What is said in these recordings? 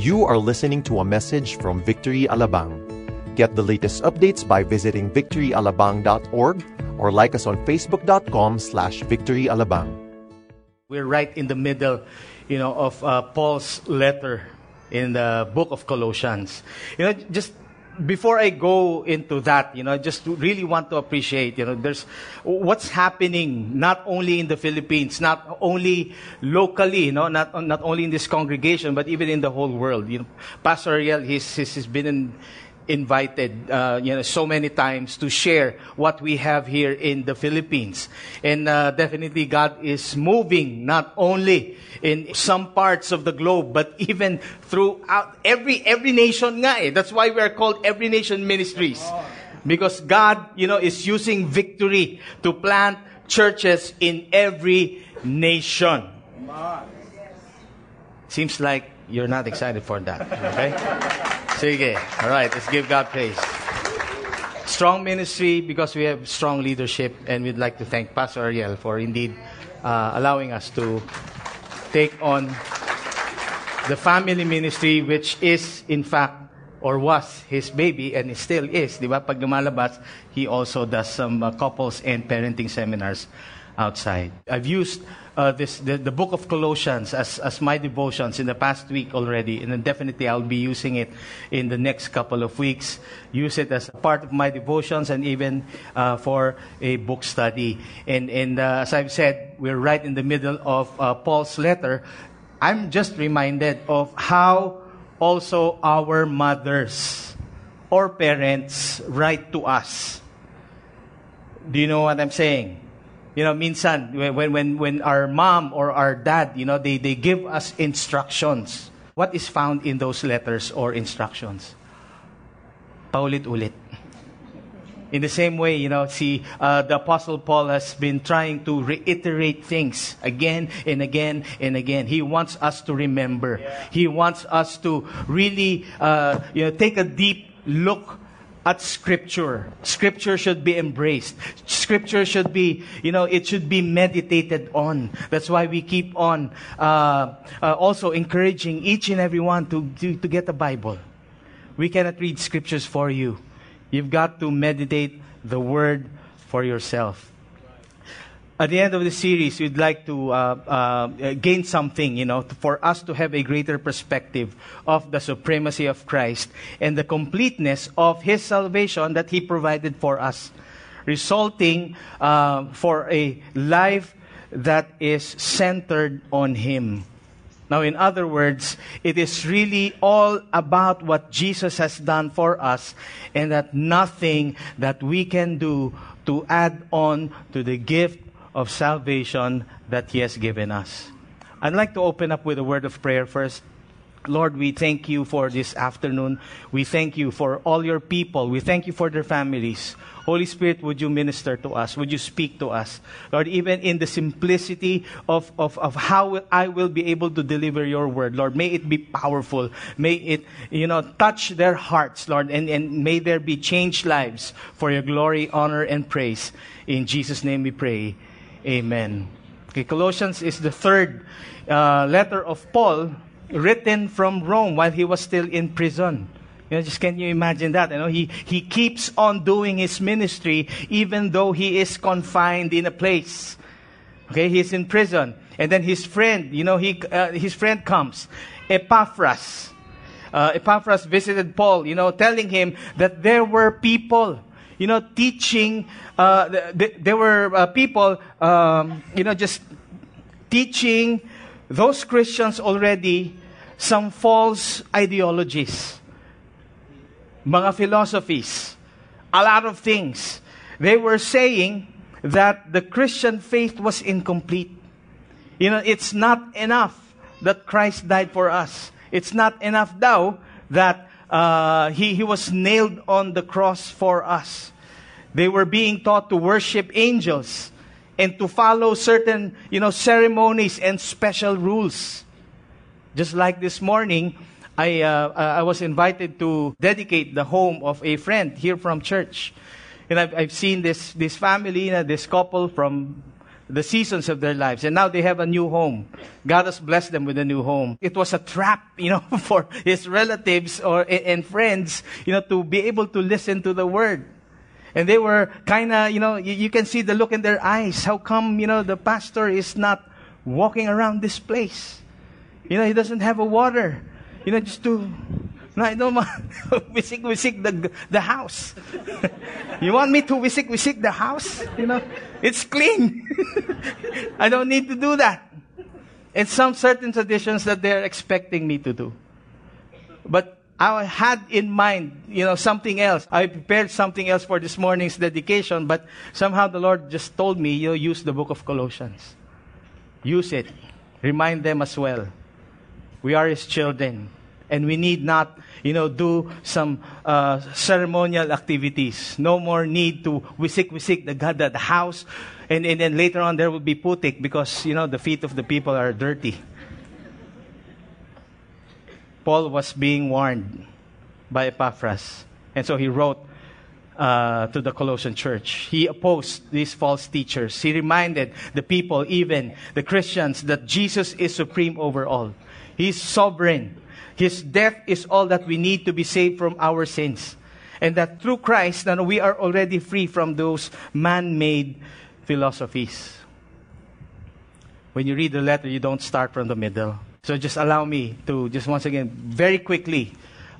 You are listening to a message from Victory Alabang. Get the latest updates by visiting victoryalabang.org or like us on facebook.com slash victoryalabang. We're right in the middle, you know, of uh, Paul's letter in the book of Colossians. You know, just before I go into that, you know, I just really want to appreciate, you know, there's what's happening not only in the Philippines, not only locally, you know, not, not only in this congregation, but even in the whole world. You know, Pastor Ariel, he's, he's been in, invited, uh, you know, so many times to share what we have here in the Philippines. And uh, definitely God is moving not only in some parts of the globe, but even throughout every, every nation nga eh. That's why we are called Every Nation Ministries. Because God, you know, is using victory to plant churches in every nation. Seems like you're not excited for that, okay? Sige. All right, let's give God praise. Strong ministry because we have strong leadership, and we'd like to thank Pastor Ariel for indeed uh, allowing us to take on the family ministry, which is, in fact, or was his baby, and still is. Di ba? Pag he also does some uh, couples and parenting seminars outside. I've used uh, this, the, the book of Colossians as, as my devotions in the past week already, and definitely I'll be using it in the next couple of weeks. Use it as part of my devotions and even uh, for a book study. And, and uh, as I've said, we're right in the middle of uh, Paul's letter. I'm just reminded of how also our mothers or parents write to us. Do you know what I'm saying? You know, minsan, when, when, when our mom or our dad, you know, they, they give us instructions. What is found in those letters or instructions? Paulit-ulit. In the same way, you know, see, uh, the Apostle Paul has been trying to reiterate things again and again and again. He wants us to remember. Yeah. He wants us to really, uh, you know, take a deep look at scripture. Scripture should be embraced. Scripture should be, you know, it should be meditated on. That's why we keep on uh, uh, also encouraging each and every one to, to, to get a Bible. We cannot read scriptures for you. You've got to meditate the word for yourself at the end of the series, we'd like to uh, uh, gain something, you know, for us to have a greater perspective of the supremacy of Christ and the completeness of His salvation that He provided for us, resulting uh, for a life that is centered on Him. Now, in other words, it is really all about what Jesus has done for us and that nothing that we can do to add on to the gift of salvation that He has given us. I'd like to open up with a word of prayer first. Lord, we thank you for this afternoon. We thank you for all your people. We thank you for their families. Holy Spirit, would you minister to us? Would you speak to us? Lord, even in the simplicity of, of, of how I will be able to deliver your word, Lord, may it be powerful. May it, you know, touch their hearts, Lord, and, and may there be changed lives for your glory, honor, and praise. In Jesus' name we pray. Amen. Okay, Colossians is the third uh, letter of Paul written from Rome while he was still in prison. You know, just can you imagine that? You know, he, he keeps on doing his ministry even though he is confined in a place. Okay, he's in prison. And then his friend, you know, he, uh, his friend comes, Epaphras. Uh, Epaphras visited Paul, you know, telling him that there were people you know, teaching, uh, there were uh, people, um, you know, just teaching those Christians already some false ideologies, mga philosophies, a lot of things. They were saying that the Christian faith was incomplete. You know, it's not enough that Christ died for us. It's not enough now that uh, he, he was nailed on the cross for us. They were being taught to worship angels and to follow certain, you know, ceremonies and special rules. Just like this morning, I, uh, I was invited to dedicate the home of a friend here from church. And I've, I've seen this, this family, this couple from the seasons of their lives. And now they have a new home. God has blessed them with a new home. It was a trap, you know, for his relatives or, and friends, you know, to be able to listen to the word. And they were kind of, you know, you, you, can see the look in their eyes. How come, you know, the pastor is not walking around this place? You know, he doesn't have a water. You know, just to I don't want wisik wisik the, the house. you want me to wisik wisik the house? You know, it's clean. I don't need to do that. And some certain traditions that they're expecting me to do. But I had in mind, you know, something else. I prepared something else for this morning's dedication, but somehow the Lord just told me, you know, use the book of Colossians. Use it. Remind them as well. We are His children and we need not, you know, do some uh, ceremonial activities. No more need to wisik wisik the God, at the house, and, and then later on there will be putik because you know the feet of the people are dirty. Paul was being warned by Epaphras, and so he wrote uh, to the Colossian church. He opposed these false teachers. He reminded the people, even the Christians, that Jesus is supreme over all. He's sovereign. His death is all that we need to be saved from our sins. And that through Christ, now we are already free from those man made philosophies. When you read the letter, you don't start from the middle. So just allow me to, just once again, very quickly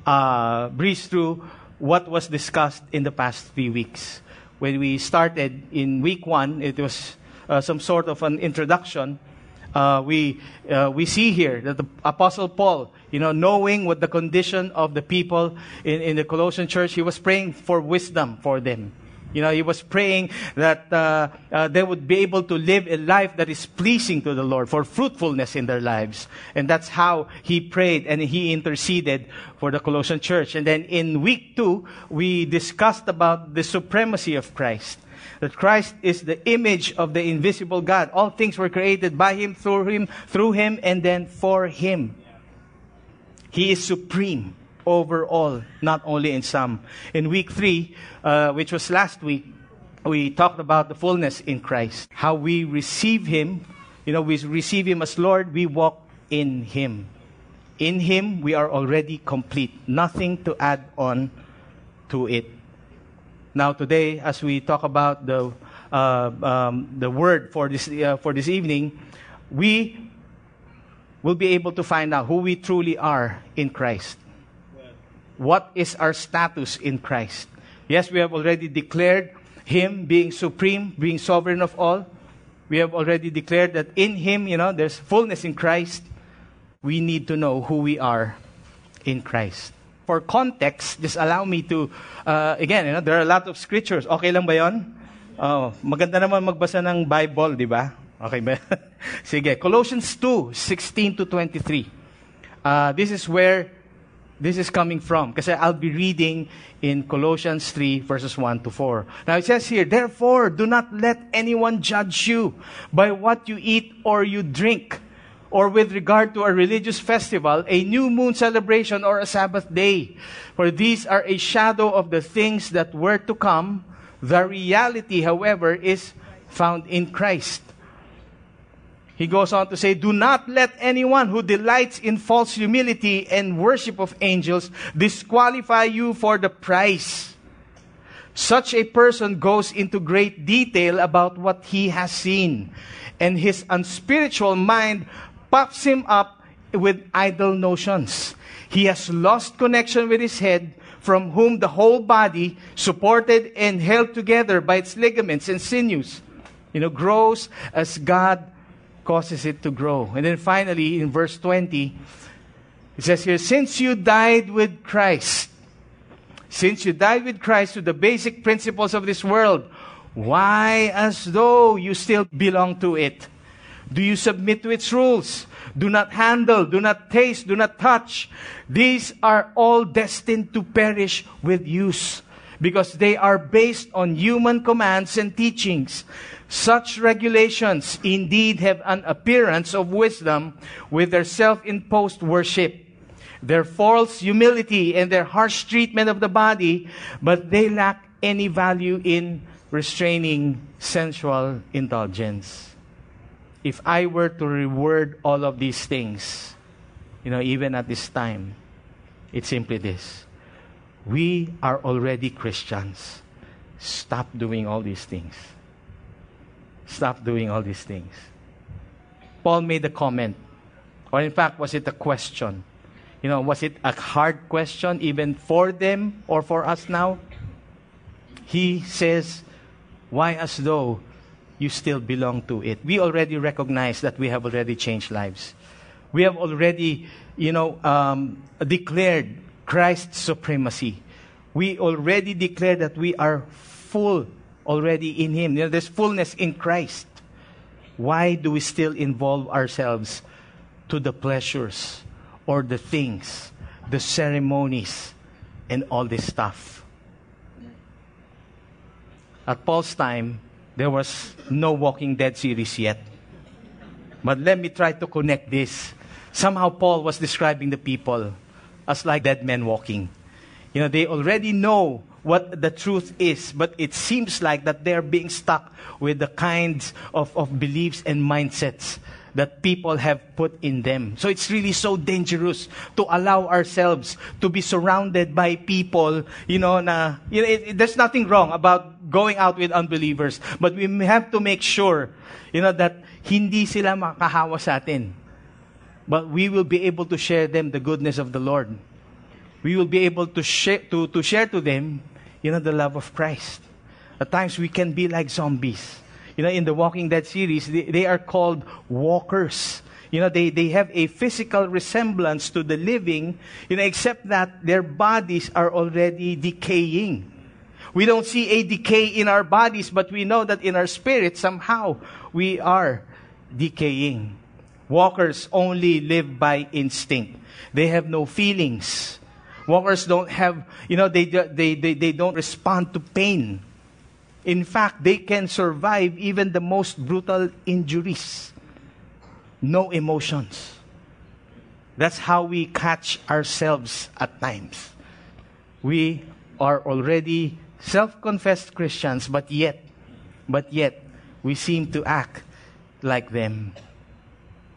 uh, breeze through what was discussed in the past three weeks. When we started in week one, it was uh, some sort of an introduction uh, we, uh, we see here that the Apostle Paul, you know, knowing what the condition of the people in, in the Colossian church, he was praying for wisdom for them. You know, he was praying that uh, uh, they would be able to live a life that is pleasing to the Lord, for fruitfulness in their lives. And that's how he prayed and he interceded for the Colossian church. And then in week two, we discussed about the supremacy of Christ that Christ is the image of the invisible God. All things were created by Him, through Him, through Him, and then for Him. He is supreme over all, not only in some. In week three, uh, which was last week, we talked about the fullness in Christ. How we receive Him. You know, we receive Him as Lord, we walk in Him. In Him, we are already complete. Nothing to add on to it. Now, today, as we talk about the, uh, um, the word for this, uh, for this evening, we will be able to find out who we truly are in Christ. What is our status in Christ? Yes, we have already declared Him being supreme, being sovereign of all. We have already declared that in Him, you know, there's fullness in Christ. We need to know who we are in Christ for context, just allow me to, uh, again, you know, there are a lot of scriptures. Okay lang ba yon? Oh, maganda naman magbasa ng Bible, di ba? Okay ba? Sige. Colossians 2, 16 to 23. Uh, this is where this is coming from. Because I'll be reading in Colossians 3, verses 1 to 4. Now it says here, Therefore, do not let anyone judge you by what you eat or you drink or with regard to a religious festival, a new moon celebration, or a Sabbath day. For these are a shadow of the things that were to come. The reality, however, is found in Christ. He goes on to say, Do not let anyone who delights in false humility and worship of angels disqualify you for the prize. Such a person goes into great detail about what he has seen, and his unspiritual mind puffs him up with idle notions. He has lost connection with his head, from whom the whole body, supported and held together by its ligaments and sinews, you know, grows as God causes it to grow. And then finally, in verse 20, it says here, Since you died with Christ, since you died with Christ to the basic principles of this world, why, as though you still belong to it, do you submit to its rules? Do not handle, do not taste, do not touch. These are all destined to perish with use because they are based on human commands and teachings. Such regulations indeed have an appearance of wisdom with their self-imposed worship, their false humility and their harsh treatment of the body, but they lack any value in restraining sensual indulgence. if I were to reward all of these things, you know, even at this time, it's simply this. We are already Christians. Stop doing all these things. Stop doing all these things. Paul made a comment, or in fact, was it a question? You know, was it a hard question even for them or for us now? He says, Why as though you still belong to it? We already recognize that we have already changed lives. We have already, you know, um, declared Christ's supremacy. We already declare that we are full already in Him. You know, there's fullness in Christ. Why do we still involve ourselves to the pleasures or the things, the ceremonies, and all this stuff? At Paul's time, there was no Walking Dead series yet. But let me try to connect this. Somehow, Paul was describing the people as like dead men walking. You know, they already know what the truth is, but it seems like that they're being stuck with the kinds of, of beliefs and mindsets that people have put in them. So it's really so dangerous to allow ourselves to be surrounded by people, you know, na, you know, it, it, there's nothing wrong about going out with unbelievers, but we have to make sure, you know, that hindi sila makahawa sa atin. But we will be able to share them the goodness of the Lord. We will be able to share to, to share to them you know, the love of Christ. At times we can be like zombies. You know, in the Walking Dead series, they, they are called walkers. You know, they, they have a physical resemblance to the living, you know, except that their bodies are already decaying. We don't see a decay in our bodies, but we know that in our spirit, somehow, we are decaying. Walkers only live by instinct. They have no feelings. Walkers don't have, you know, they, they, they, they don't respond to pain. In fact, they can survive even the most brutal injuries. No emotions. That's how we catch ourselves at times. We are already self-confessed Christians, but yet, but yet, we seem to act like them.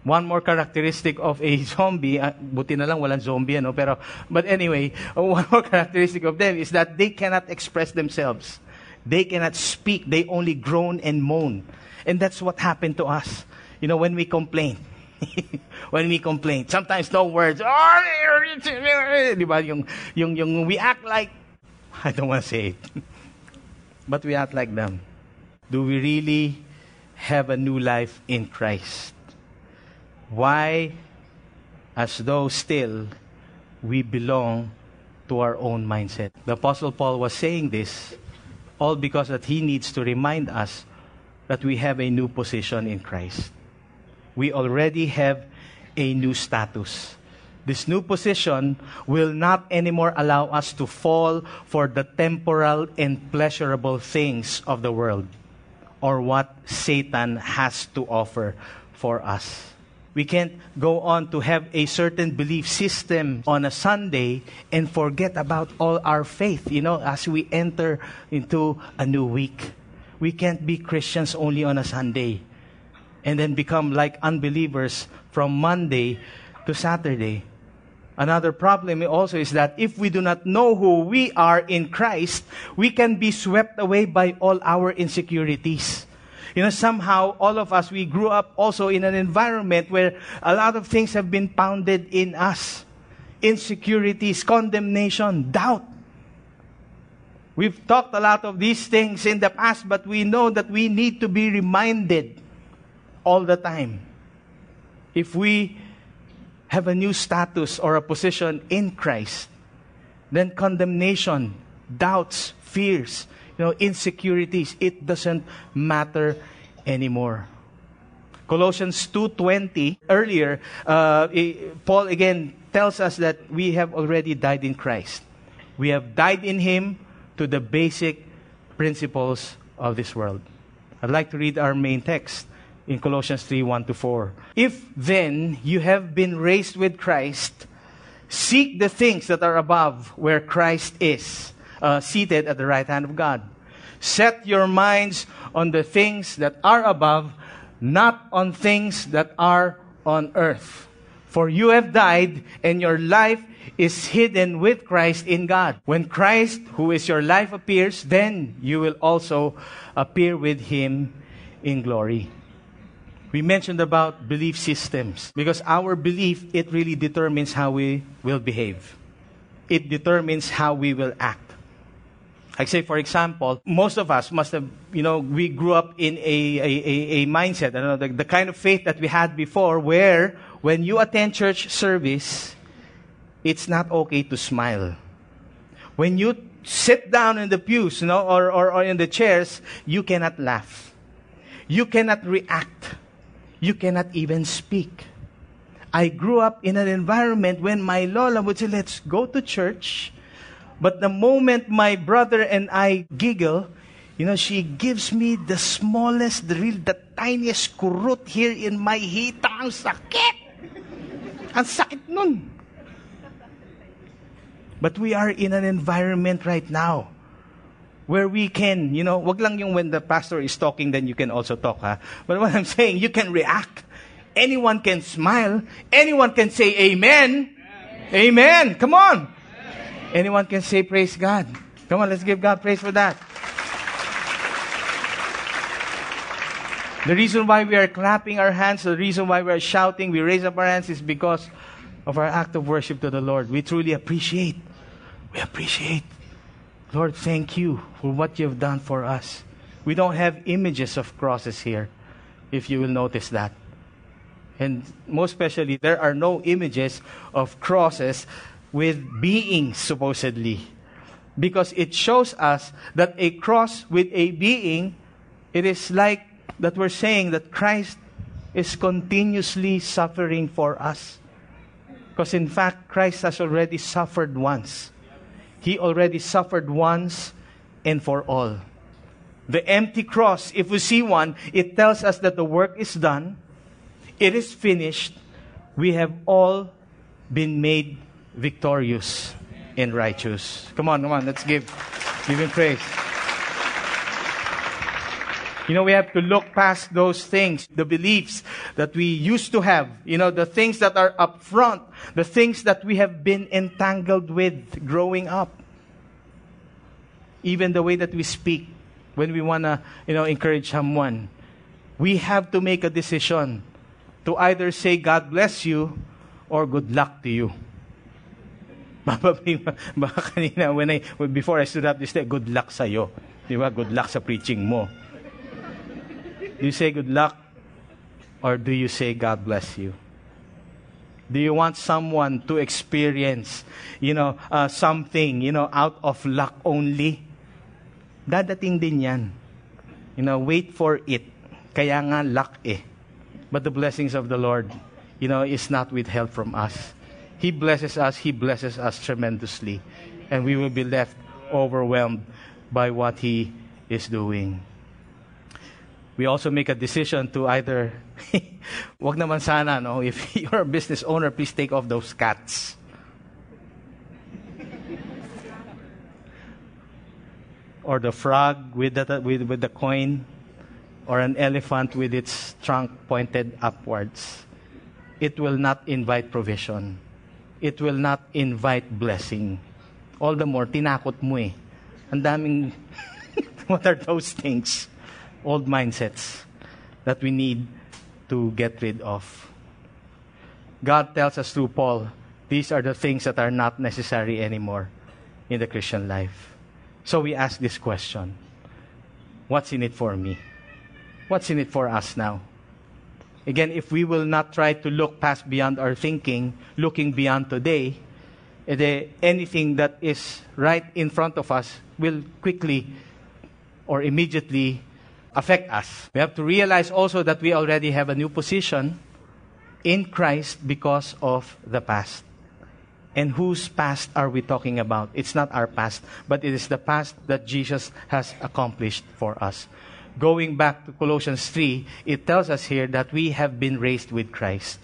One more characteristic of a zombie, uh, buti na lang walang zombie, ano? Pero, but anyway, one more characteristic of them is that they cannot express themselves. They cannot speak. They only groan and moan. And that's what happened to us. You know, when we complain. when we complain. Sometimes no words. Diba? Yung, yung, yung, we act like, I don't want to say it. but we act like them. Do we really have a new life in Christ? Why, as though still we belong to our own mindset? The Apostle Paul was saying this all because that he needs to remind us that we have a new position in Christ. We already have a new status. This new position will not anymore allow us to fall for the temporal and pleasurable things of the world or what Satan has to offer for us. We can't go on to have a certain belief system on a Sunday and forget about all our faith, you know, as we enter into a new week. We can't be Christians only on a Sunday and then become like unbelievers from Monday to Saturday. Another problem also is that if we do not know who we are in Christ, we can be swept away by all our insecurities. You know, somehow all of us, we grew up also in an environment where a lot of things have been pounded in us. Insecurities, condemnation, doubt. We've talked a lot of these things in the past, but we know that we need to be reminded all the time. If we have a new status or a position in Christ, then condemnation, doubts, fears, you know, insecurities, it doesn't matter anymore. Colossians 2:20 earlier, uh, Paul again tells us that we have already died in Christ. We have died in Him to the basic principles of this world. I'd like to read our main text in Colossians 3 1 to 4. If then you have been raised with Christ, seek the things that are above where Christ is uh, seated at the right hand of God. Set your minds on the things that are above, not on things that are on earth. For you have died, and your life is hidden with Christ in God. When Christ, who is your life, appears, then you will also appear with him in glory. We mentioned about belief systems because our belief it really determines how we will behave. It determines how we will act. Like say, for example, most of us must have, you know, we grew up in a, a, a, a mindset, I don't know, the, the kind of faith that we had before where when you attend church service, it's not okay to smile. When you sit down in the pews, you know, or, or, or in the chairs, you cannot laugh. You cannot react. You cannot even speak. I grew up in an environment when my Lola would say, let's go to church but the moment my brother and I giggle, you know, she gives me the smallest, the real, the tiniest kurut here in my hita. Ang sakit! Ang sakit nun. But we are in an environment right now where we can, you know, wag lang yung when the pastor is talking, then you can also talk, ha? But what I'm saying, you can react. Anyone can smile. Anyone can say amen. Amen. amen. Come on. Anyone can say praise God. Come on, let's give God praise for that. The reason why we are clapping our hands, the reason why we are shouting, we raise up our hands is because of our act of worship to the Lord. We truly appreciate. We appreciate. Lord, thank you for what you've done for us. We don't have images of crosses here, if you will notice that. And most especially, there are no images of crosses with beings, supposedly. Because it shows us that a cross with a being, it is like that we're saying that Christ is continuously suffering for us. Because in fact, Christ has already suffered once. He already suffered once and for all. The empty cross, if we see one, it tells us that the work is done, it is finished, we have all been made victorious and righteous. Come on, come on, let's give, give him praise. You know, we have to look past those things, the beliefs that we used to have, you know, the things that are up front, the things that we have been entangled with growing up. Even the way that we speak when we want to, you know, encourage someone. We have to make a decision to either say, God bless you or good luck to you. baka kanina, when I, before I stood up this day, good luck sa'yo. Di ba? Good luck sa preaching mo. Do you say good luck? Or do you say God bless you? Do you want someone to experience, you know, uh, something, you know, out of luck only? Dadating din yan. You know, wait for it. Kaya nga luck eh. But the blessings of the Lord, you know, is not withheld from us. He blesses us, He blesses us tremendously. And we will be left overwhelmed by what He is doing. We also make a decision to either, wag naman sana, no? If you're a business owner, please take off those cats. or the frog with the, with, with the coin, or an elephant with its trunk pointed upwards. It will not invite provision it will not invite blessing. All the more, tinakot mo eh. Ang daming, what are those things? Old mindsets that we need to get rid of. God tells us through Paul, these are the things that are not necessary anymore in the Christian life. So we ask this question What's in it for me? What's in it for us now? Again, if we will not try to look past beyond our thinking, looking beyond today, eh, anything that is right in front of us will quickly or immediately affect us. We have to realize also that we already have a new position in Christ because of the past. And whose past are we talking about? It's not our past, but it is the past that Jesus has accomplished for us going back to Colossians 3, it tells us here that we have been raised with Christ.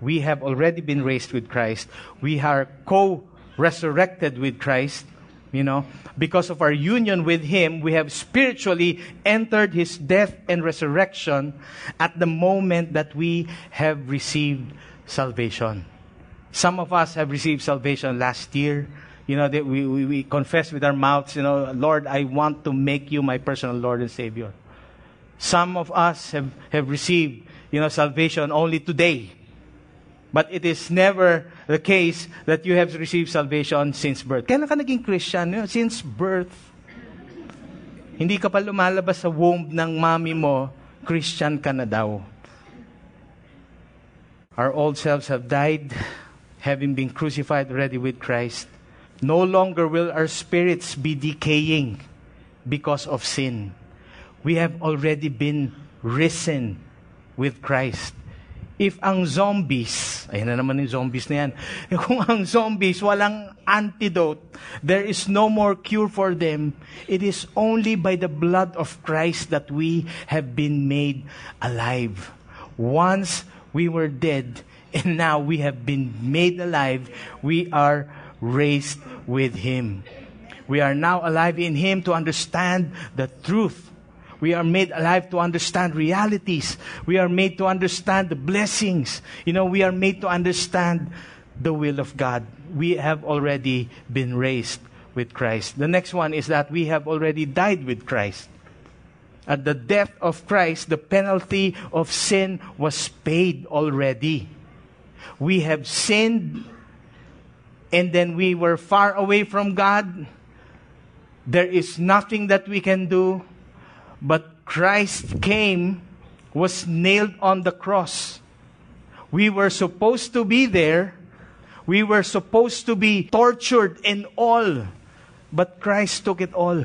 We have already been raised with Christ. We are co resurrected with Christ. you know. Because of our union with Him, we have spiritually entered His death and resurrection at the moment that we have received salvation. Some of us have received salvation last year. You know, that we, we, we confess with our mouths, you know, Lord, I want to make you my personal Lord and Savior. Some of us have, have received, you know, salvation only today. But it is never the case that you have received salvation since birth. Kailan ka naging Christian? You know, since birth. Hindi ka pa lumalabas sa womb ng mami mo, Christian ka na daw. Our old selves have died, having been crucified already with Christ. No longer will our spirits be decaying because of sin. We have already been risen with Christ. If ang zombies, ayan na naman yung zombies na yan, kung ang zombies walang antidote, there is no more cure for them, it is only by the blood of Christ that we have been made alive. Once we were dead, and now we have been made alive, we are raised with Him. We are now alive in Him to understand the truth. We are made alive to understand realities. We are made to understand the blessings. You know, we are made to understand the will of God. We have already been raised with Christ. The next one is that we have already died with Christ. At the death of Christ, the penalty of sin was paid already. We have sinned and then we were far away from God. There is nothing that we can do, but Christ came, was nailed on the cross. We were supposed to be there. We were supposed to be tortured and all, but Christ took it all.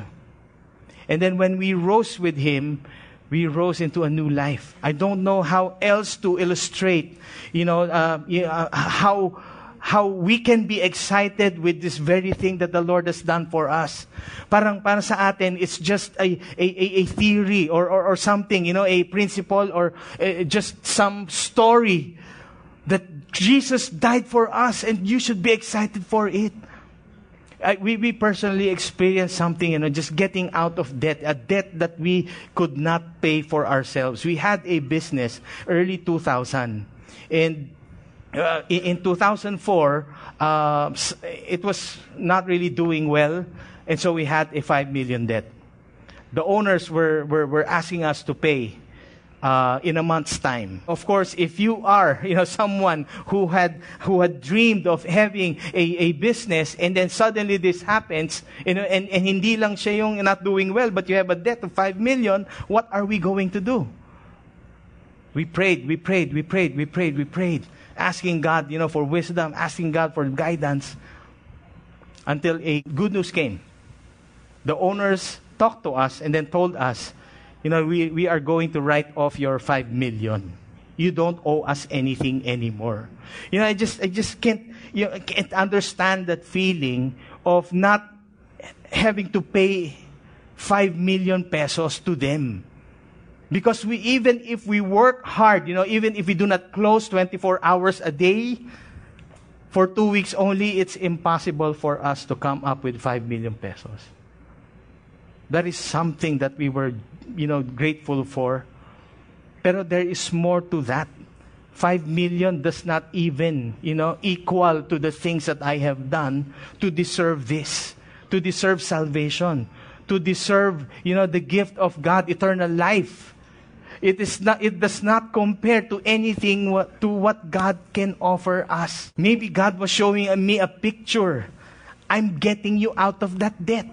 And then when we rose with Him, we rose into a new life. I don't know how else to illustrate, you know, uh, know, how how we can be excited with this very thing that the Lord has done for us. Parang para sa atin, it's just a, a, a theory or, or, or something, you know, a principle or uh, just some story that Jesus died for us and you should be excited for it. I, we, we personally experienced something, you know, just getting out of debt, a debt that we could not pay for ourselves. We had a business early 2000 and uh, in 2004, uh, it was not really doing well, and so we had a 5 million debt. The owners were, were, were asking us to pay uh, in a month's time. Of course, if you are, you know, someone who had who had dreamed of having a, a business, and then suddenly this happens, you know, and, and hindi lang siya yung not doing well, but you have a debt of five million, what are we going to do? We prayed, we prayed, we prayed, we prayed, we prayed, asking God, you know, for wisdom, asking God for guidance, until a good news came. The owners talked to us and then told us you know, we, we are going to write off your five million. You don't owe us anything anymore. You know, I just, I just can't, you know, can't understand that feeling of not having to pay five million pesos to them. Because we, even if we work hard, you know, even if we do not close 24 hours a day, for two weeks only, it's impossible for us to come up with 5 million pesos. That is something that we were, you know, grateful for. Pero there is more to that. Five million does not even, you know, equal to the things that I have done to deserve this, to deserve salvation, to deserve, you know, the gift of God, eternal life. It is not, it does not compare to anything what, to what God can offer us. Maybe God was showing me a picture. I'm getting you out of that debt.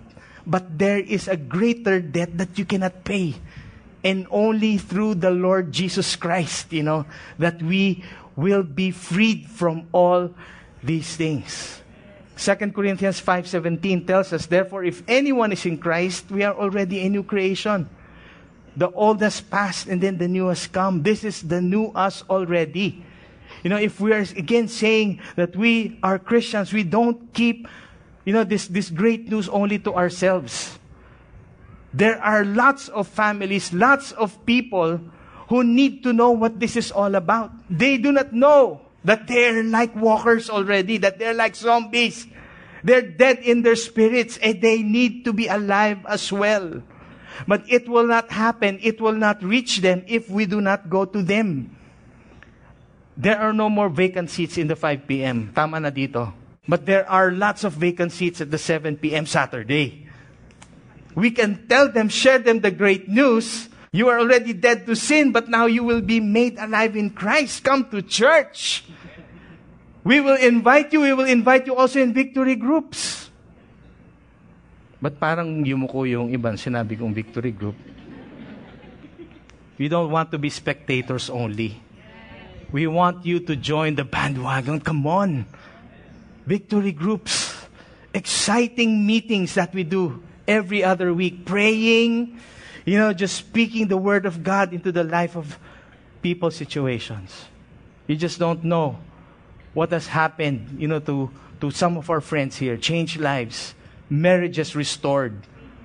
But there is a greater debt that you cannot pay. And only through the Lord Jesus Christ, you know, that we will be freed from all these things. 2 Corinthians 5:17 tells us therefore if anyone is in Christ we are already a new creation the old has passed and then the new has come this is the new us already you know if we are again saying that we are Christians we don't keep you know, this, this great news only to ourselves. There are lots of families, lots of people who need to know what this is all about. They do not know that they're like walkers already, that they're like zombies. They're dead in their spirits and they need to be alive as well. But it will not happen. It will not reach them if we do not go to them. There are no more vacant seats in the 5 p.m. Tama na dito. But there are lots of vacant seats at the 7 p.m. Saturday. We can tell them, share them the great news. You are already dead to sin, but now you will be made alive in Christ. Come to church. We will invite you. We will invite you also in victory groups. But parang yumuko yung iban sinabi kong victory group. We don't want to be spectators only. We want you to join the bandwagon. Come on. Victory groups. Exciting meetings that we do every other week. Praying, you know, just speaking the word of God into the life of people's situations. You just don't know what has happened, you know, to, to some of our friends here. Changed lives, marriages restored,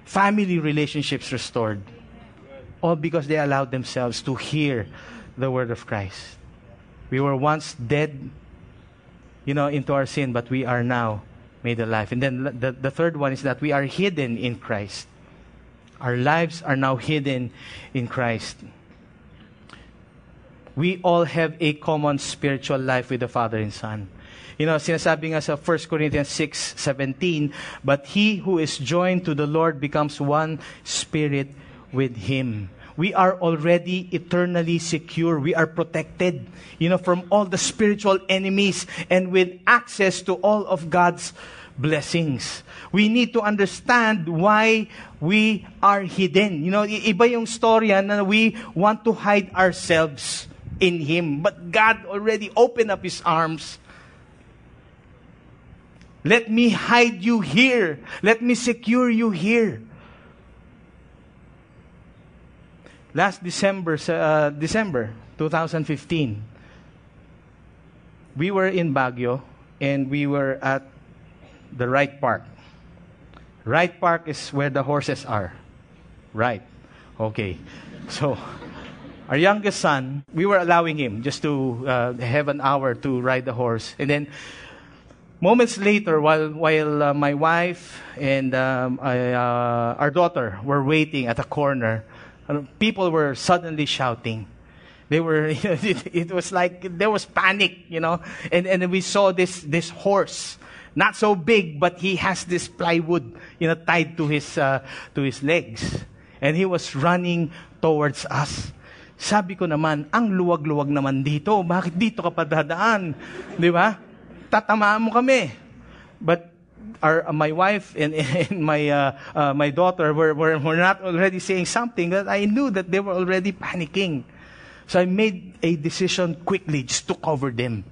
family relationships restored. All because they allowed themselves to hear the word of Christ. We were once dead, you know, into our sin, but we are now made alive. And then the, the third one is that we are hidden in Christ. Our lives are now hidden in Christ. We all have a common spiritual life with the Father and Son. You know, sinasabi nga sa 1 Corinthians 6:17, but he who is joined to the Lord becomes one spirit with him. We are already eternally secure. We are protected, you know, from all the spiritual enemies and with access to all of God's blessings. We need to understand why we are hidden. You know, iba yung storya na we want to hide ourselves in Him. But God already opened up His arms. Let me hide you here. Let me secure you here. Last December, uh, December 2015, we were in Baguio and we were at the Wright Park. Wright Park is where the horses are. Right. Okay. So, our youngest son, we were allowing him just to uh, have an hour to ride the horse. And then, moments later, while, while uh, my wife and um, I, uh, our daughter were waiting at a corner, people were suddenly shouting. They were, it, it was like there was panic, you know. And, and we saw this, this horse, not so big, but he has this plywood, you know, tied to his, uh, to his legs. And he was running towards us. Sabi ko naman, ang luwag-luwag naman dito. Bakit dito ka pa dadaan? Di ba? Tatamaan mo kami. But our, uh, my wife and, and my, uh, uh, my daughter were, were, were not already saying something that I knew that they were already panicking. So I made a decision quickly, just to cover them.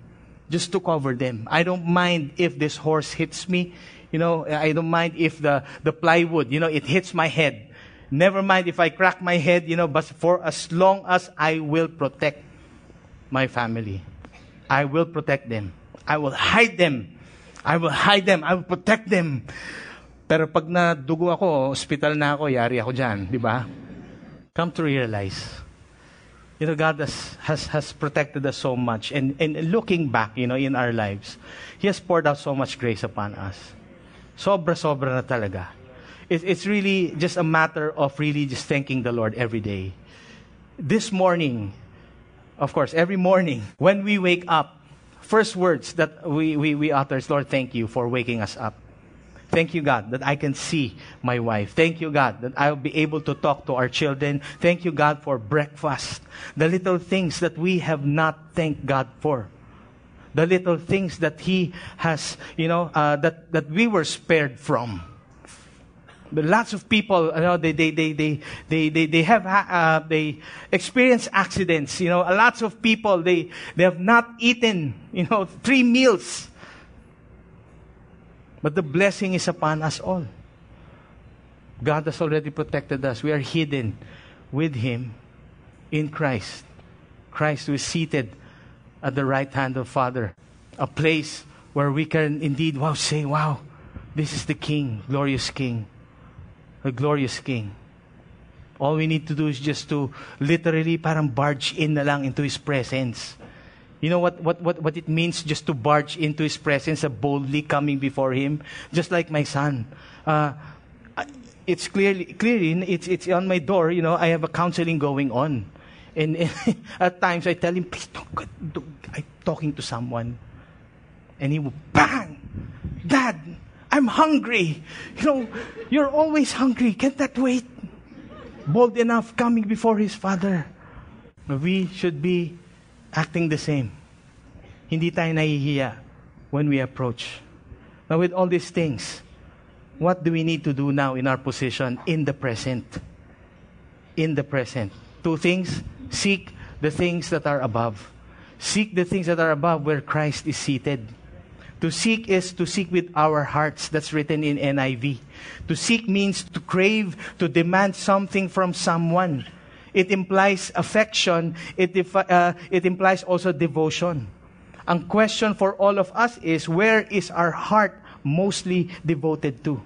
Just to cover them. I don't mind if this horse hits me. You know, I don't mind if the, the plywood, you know, it hits my head. Never mind if I crack my head, you know, but for as long as I will protect my family, I will protect them. I will hide them I will hide them. I will protect them. Pero pag nadugo ako, hospital na ako, yari ako dyan. Di ba? Come to realize, you know, God has, has, has protected us so much. And, and looking back, you know, in our lives, He has poured out so much grace upon us. Sobra-sobra na talaga. It, it's really just a matter of really just thanking the Lord every day. This morning, of course, every morning, when we wake up, first words that we, we, we utter is, Lord, thank you for waking us up. Thank you, God, that I can see my wife. Thank you, God, that I'll be able to talk to our children. Thank you, God, for breakfast. The little things that we have not thanked God for. The little things that He has, you know, uh, that, that we were spared from. But lots of people, you know, they, they, they, they, they, they, they have, uh, they experience accidents. You know, lots of people, they, they have not eaten, you know, three meals. But the blessing is upon us all. God has already protected us. We are hidden with Him in Christ. Christ who is seated at the right hand of Father. A place where we can indeed, wow, say, wow, this is the King, glorious King a glorious King. All we need to do is just to literally parang barge in na lang into His presence. You know what, what, what, what it means just to barge into His presence, uh, boldly coming before Him? Just like my son. Uh, it's clearly, clearly it's, it's on my door, you know, I have a counseling going on. And, and at times I tell him, please don't, don't, I'm talking to someone. And he will, bang! Dad, I'm hungry. You know, you're always hungry. Can't that wait? Bold enough coming before his father. We should be acting the same. Hindi tayo nahihiya when we approach. Now, with all these things, what do we need to do now in our position in the present? In the present. Two things seek the things that are above. Seek the things that are above where Christ is seated. To seek is to seek with our hearts. That's written in NIV. To seek means to crave, to demand something from someone. It implies affection. It, uh, it implies also devotion. Ang question for all of us is where is our heart mostly devoted to?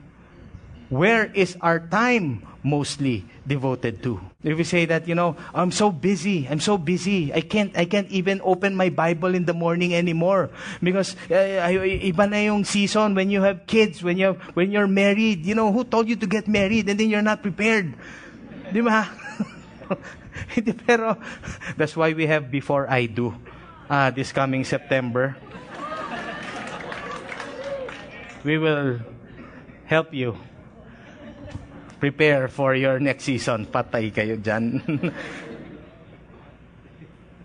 Where is our time mostly devoted to. If we say that, you know, I'm so busy, I'm so busy, I can't, I can't even open my Bible in the morning anymore because uh, iba na yung season when you have kids, when you when you're married. You know, who told you to get married and then you're not prepared? Di ba? Pero that's why we have Before I Do uh, this coming September. We will help you prepare for your next season. Patay kayo dyan.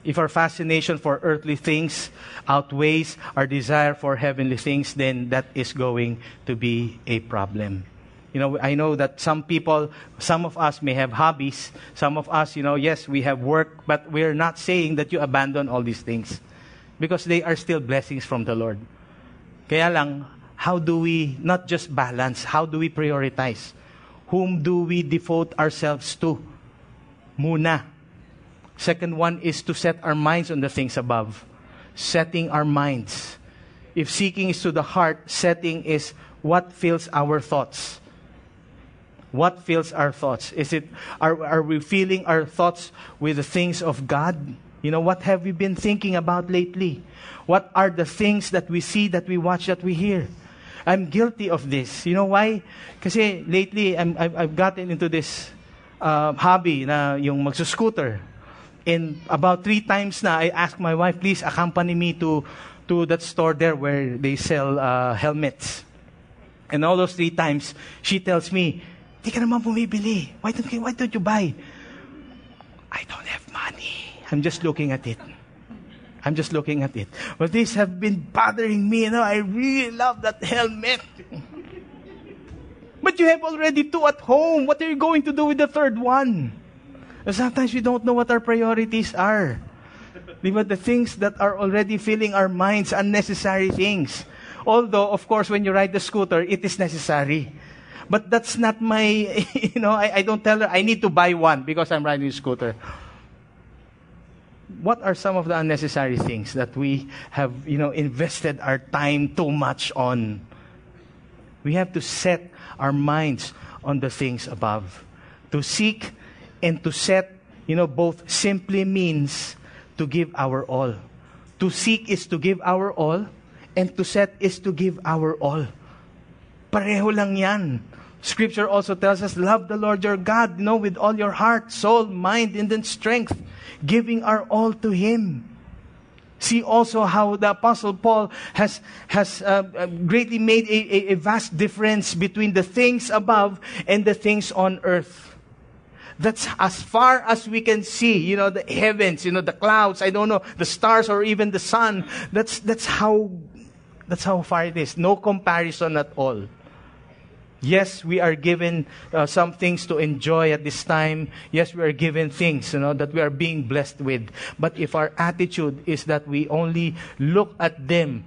if our fascination for earthly things outweighs our desire for heavenly things, then that is going to be a problem. You know, I know that some people, some of us may have hobbies. Some of us, you know, yes, we have work, but we're not saying that you abandon all these things because they are still blessings from the Lord. Kaya lang, how do we not just balance, how do we prioritize? Whom do we devote ourselves to? Muna. Second one is to set our minds on the things above. Setting our minds. If seeking is to the heart, setting is what fills our thoughts. What fills our thoughts? Is it are, are we filling our thoughts with the things of God? You know, what have we been thinking about lately? What are the things that we see, that we watch, that we hear? I'm guilty of this. You know why? Kasi lately, I'm, I've, I've gotten into this uh, hobby na yung magsuscooter. And about three times na, I asked my wife, please accompany me to, to that store there where they sell uh, helmets. And all those three times, she tells me, di ka naman bumibili. Why don't, why don't you buy? I don't have money. I'm just looking at it. I'm just looking at it. But these have been bothering me. You know, I really love that helmet. but you have already two at home. What are you going to do with the third one? Sometimes we don't know what our priorities are. But the things that are already filling our minds, unnecessary things. Although, of course, when you ride the scooter, it is necessary. But that's not my, you know, I, I don't tell her I need to buy one because I'm riding a scooter what are some of the unnecessary things that we have, you know, invested our time too much on? We have to set our minds on the things above. To seek and to set, you know, both simply means to give our all. To seek is to give our all, and to set is to give our all. Pareho lang yan. Scripture also tells us, love the Lord your God, you know, with all your heart, soul, mind, and then strength giving our all to Him. See also how the Apostle Paul has, has uh, uh, greatly made a, a, a vast difference between the things above and the things on earth. That's as far as we can see, you know, the heavens, you know, the clouds, I don't know, the stars or even the sun. That's, that's how, that's how far it is. No comparison at all. Yes, we are given uh, some things to enjoy at this time. Yes, we are given things, you know, that we are being blessed with. But if our attitude is that we only look at them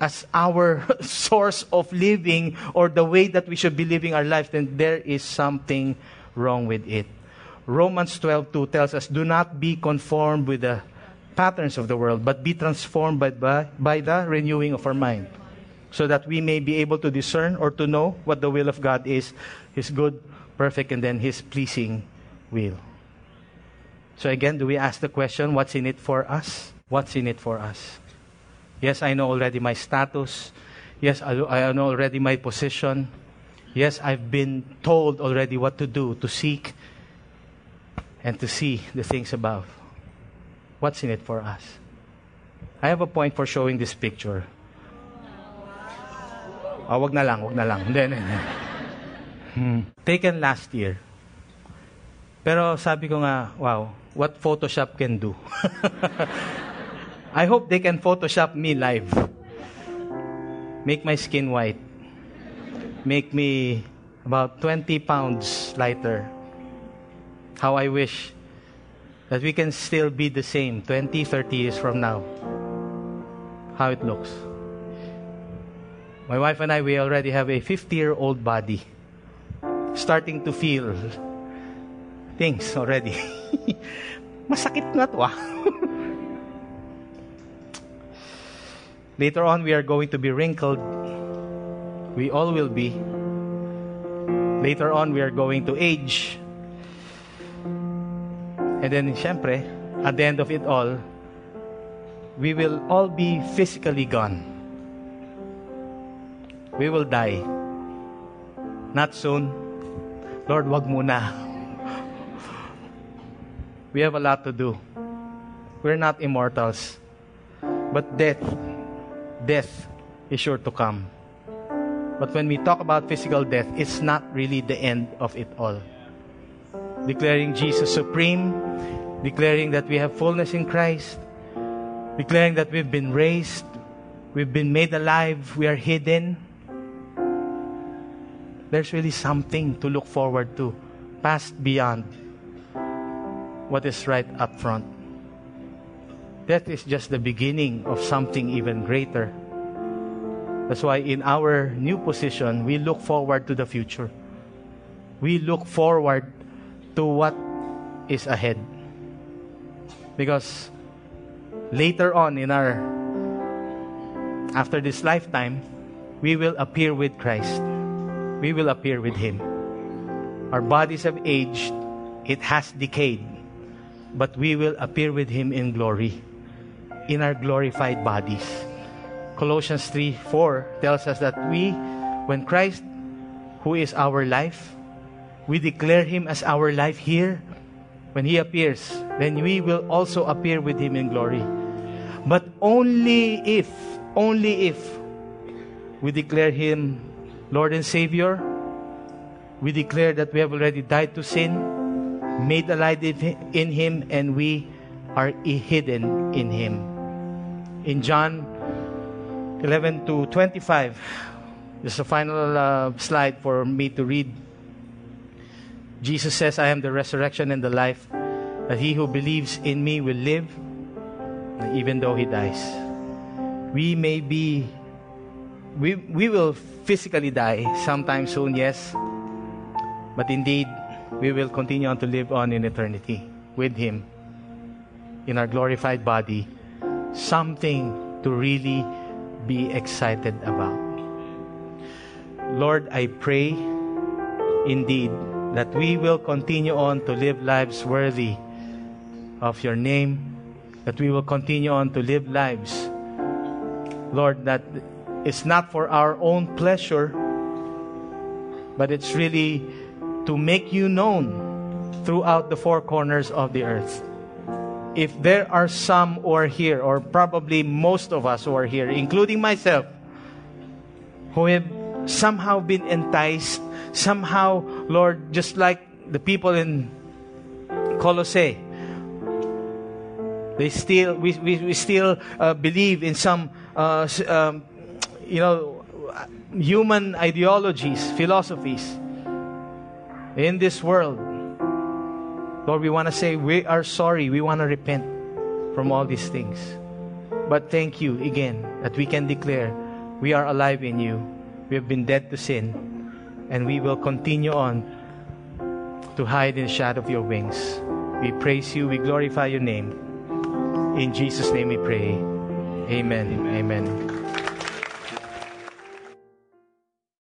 as our source of living or the way that we should be living our life, then there is something wrong with it. Romans 12:2 tells us, "Do not be conformed with the patterns of the world, but be transformed by, by, by the renewing of our mind." So that we may be able to discern or to know what the will of God is, His good, perfect, and then His pleasing will. So again, do we ask the question, what's in it for us? What's in it for us? Yes, I know already my status. Yes, I know already my position. Yes, I've been told already what to do to seek and to see the things above. What's in it for us? I have a point for showing this picture. Ah, wag na lang, wag na lang. Hindi, hindi. Hmm. Taken last year. Pero sabi ko nga, wow, what Photoshop can do. I hope they can Photoshop me live. Make my skin white. Make me about 20 pounds lighter. How I wish that we can still be the same 20, 30 years from now. How it looks. My wife and I, we already have a 50 year old body. Starting to feel things already. Masakit na to ah. Later on, we are going to be wrinkled. We all will be. Later on, we are going to age. And then, syempre, at the end of it all, we will all be physically gone. We will die. Not soon. Lord, wag muna. We have a lot to do. We're not immortals. But death, death is sure to come. But when we talk about physical death, it's not really the end of it all. Declaring Jesus supreme, declaring that we have fullness in Christ, declaring that we've been raised, we've been made alive, we are hidden. There's really something to look forward to, past beyond what is right up front. Death is just the beginning of something even greater. That's why in our new position, we look forward to the future. We look forward to what is ahead. Because later on in our, after this lifetime, we will appear with Christ. We will appear with Him. Our bodies have aged, it has decayed but we will appear with him in glory in our glorified bodies. Colossians 3 4 tells us that we, when Christ, who is our life, we declare him as our life here, when he appears, then we will also appear with him in glory. But only if, only if we declare him Lord and Savior, we declare that we have already died to sin made alive in Him, and we are hidden in Him. In John 11 to 25, this is the final uh, slide for me to read. Jesus says, I am the resurrection and the life, that he who believes in me will live, even though he dies. We may be, we, we will physically die sometime soon, yes, but indeed, we will continue on to live on in eternity with Him in our glorified body. Something to really be excited about. Lord, I pray indeed that we will continue on to live lives worthy of your name, that we will continue on to live lives, Lord, that it's not for our own pleasure, but it's really to make you known throughout the four corners of the earth. If there are some who are here, or probably most of us who are here, including myself, who have somehow been enticed, somehow, Lord, just like the people in Colossae, they still, we, we, we still uh, believe in some, uh, um, you know, human ideologies, philosophies in this world. Lord, we want to say we are sorry. We want to repent from all these things. But thank you again that we can declare we are alive in you. We have been dead to sin. And we will continue on to hide in the shadow of your wings. We praise you. We glorify your name. In Jesus' name we pray. Amen. Amen.